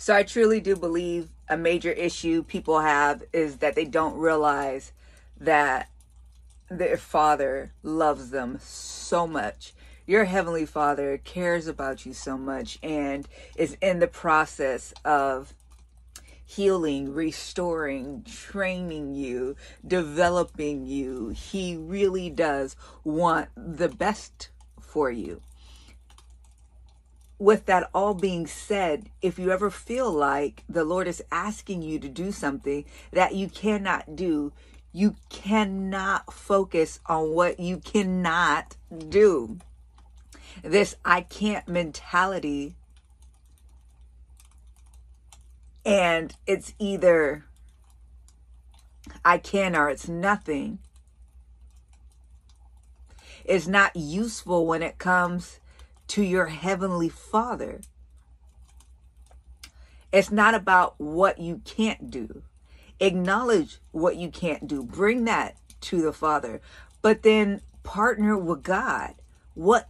So I truly do believe a major issue people have is that they don't realize that their father loves them so much. Your heavenly father cares about you so much and is in the process of healing, restoring, training you, developing you. He really does want the best for you with that all being said, if you ever feel like the Lord is asking you to do something that you cannot do, you cannot focus on what you cannot do. This I can't mentality. And it's either I can or it's nothing. It's not useful when it comes to your heavenly Father. It's not about what you can't do. Acknowledge what you can't do. Bring that to the Father. But then partner with God. What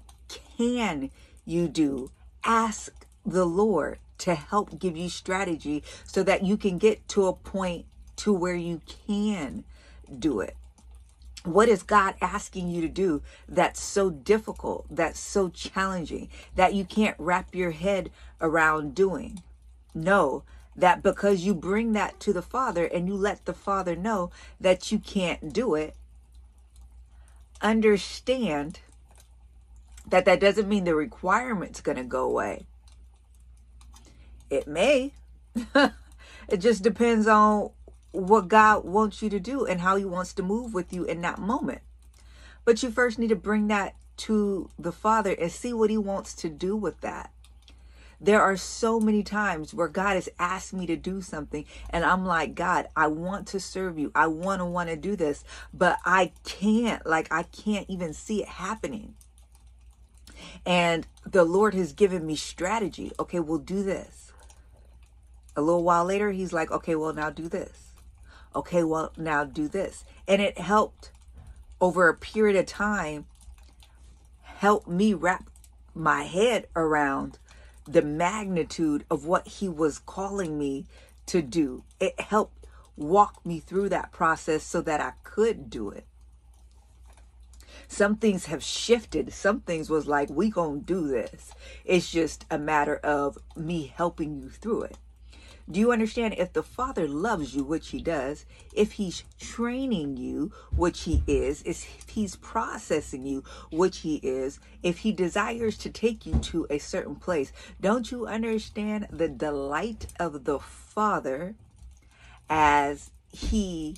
can you do? Ask the Lord to help give you strategy so that you can get to a point to where you can do it. What is God asking you to do that's so difficult, that's so challenging, that you can't wrap your head around doing? Know that because you bring that to the Father and you let the Father know that you can't do it, understand that that doesn't mean the requirement's going to go away. It may. it just depends on what God wants you to do and how He wants to move with you in that moment. But you first need to bring that to the Father and see what He wants to do with that. There are so many times where God has asked me to do something, and I'm like, God, I want to serve you. I want to want to do this, but I can't. Like, I can't even see it happening. And the Lord has given me strategy. Okay, we'll do this. A little while later, He's like, okay, well, now do this okay, well, now do this. And it helped over a period of time help me wrap my head around the magnitude of what he was calling me to do. It helped walk me through that process so that I could do it. Some things have shifted. Some things was like, we gonna do this. It's just a matter of me helping you through it. Do you understand? If the Father loves you, which He does, if He's training you, which He is, if He's processing you, which He is, if He desires to take you to a certain place, don't you understand the delight of the Father as He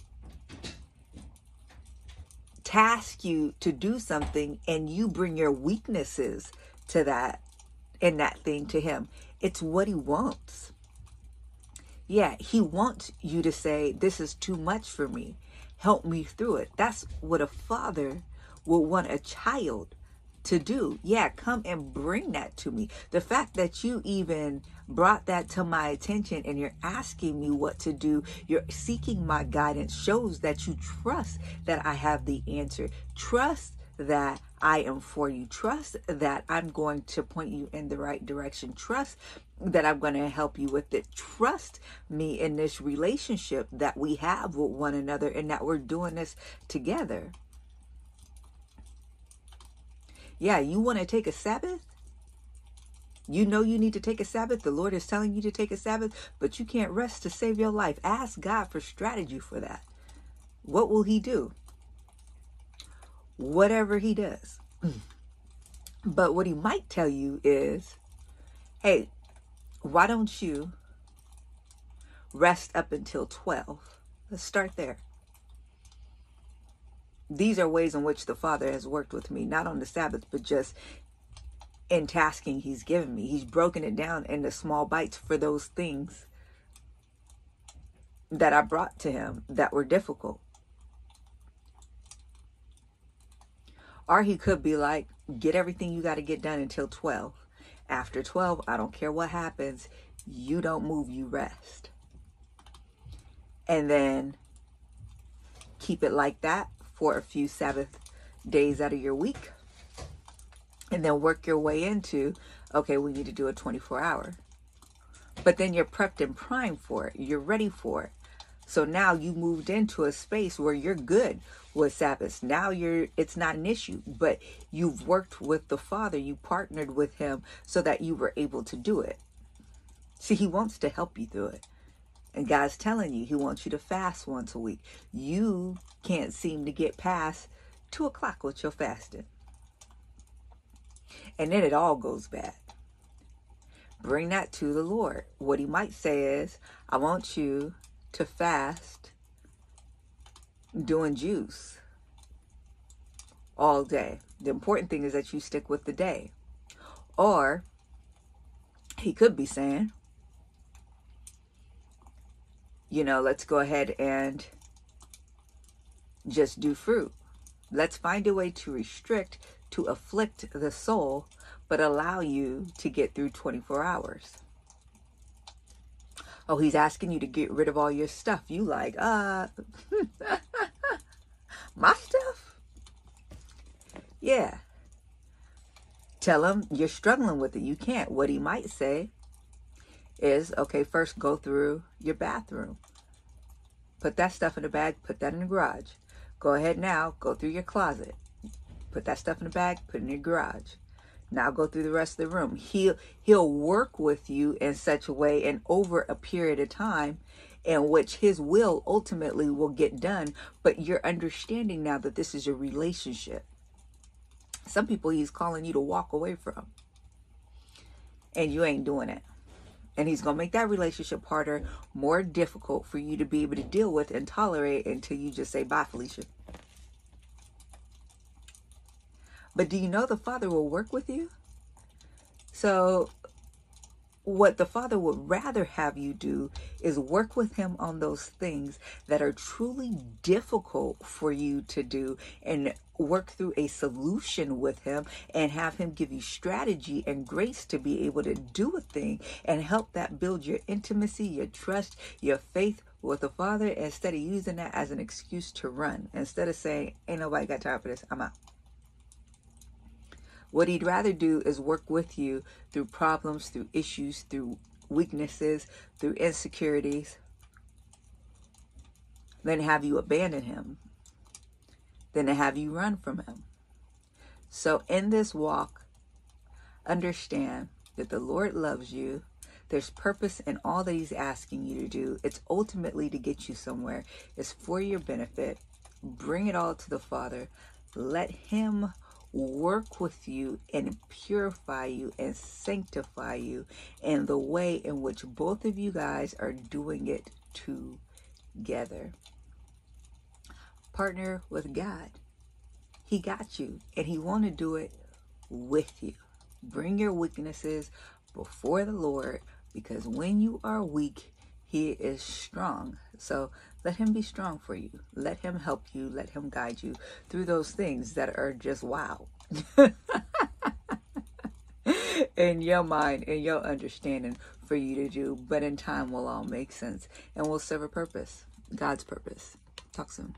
tasks you to do something and you bring your weaknesses to that and that thing to him it's what he wants yeah, he wants you to say, This is too much for me. Help me through it. That's what a father would want a child to do. Yeah, come and bring that to me. The fact that you even brought that to my attention and you're asking me what to do, you're seeking my guidance shows that you trust that I have the answer. Trust that I am for you. Trust that I'm going to point you in the right direction. Trust that I'm going to help you with it. Trust me in this relationship that we have with one another and that we're doing this together. Yeah, you want to take a Sabbath? You know you need to take a Sabbath. The Lord is telling you to take a Sabbath, but you can't rest to save your life. Ask God for strategy for that. What will He do? Whatever he does. Mm. But what he might tell you is, hey, why don't you rest up until 12? Let's start there. These are ways in which the Father has worked with me, not on the Sabbath, but just in tasking he's given me. He's broken it down into small bites for those things that I brought to him that were difficult. Or he could be like, get everything you got to get done until 12. After 12, I don't care what happens, you don't move, you rest. And then keep it like that for a few Sabbath days out of your week. And then work your way into, okay, we need to do a 24 hour. But then you're prepped and primed for it. You're ready for it. So now you moved into a space where you're good with Sabbath. Now you're it's not an issue, but you've worked with the Father, you partnered with him so that you were able to do it. See, he wants to help you through it. And God's telling you he wants you to fast once a week. You can't seem to get past two o'clock with your fasting. And then it all goes bad. Bring that to the Lord. What he might say is, I want you to fast doing juice all day. The important thing is that you stick with the day. Or he could be saying, you know, let's go ahead and just do fruit. Let's find a way to restrict, to afflict the soul, but allow you to get through 24 hours. Oh, he's asking you to get rid of all your stuff. You like, uh, my stuff? Yeah. Tell him you're struggling with it. You can't. What he might say is, okay, first go through your bathroom. Put that stuff in a bag, put that in the garage. Go ahead now, go through your closet. Put that stuff in a bag, put it in your garage. Now go through the rest of the room. He'll he'll work with you in such a way and over a period of time in which his will ultimately will get done, but you're understanding now that this is a relationship. Some people he's calling you to walk away from. And you ain't doing it. And he's going to make that relationship harder, more difficult for you to be able to deal with and tolerate until you just say, bye, Felicia. But do you know the Father will work with you? So, what the Father would rather have you do is work with Him on those things that are truly difficult for you to do and work through a solution with Him and have Him give you strategy and grace to be able to do a thing and help that build your intimacy, your trust, your faith with the Father instead of using that as an excuse to run. Instead of saying, Ain't nobody got time for this, I'm out. What he'd rather do is work with you through problems, through issues, through weaknesses, through insecurities, than have you abandon him, than to have you run from him. So in this walk, understand that the Lord loves you. There's purpose in all that he's asking you to do. It's ultimately to get you somewhere. It's for your benefit. Bring it all to the Father. Let him work with you and purify you and sanctify you in the way in which both of you guys are doing it together. Partner with God. He got you and he want to do it with you. Bring your weaknesses before the Lord because when you are weak, he is strong. So let him be strong for you. Let him help you. Let him guide you through those things that are just wow. in your mind, in your understanding for you to do, but in time will all make sense and will serve a purpose, God's purpose. Talk soon.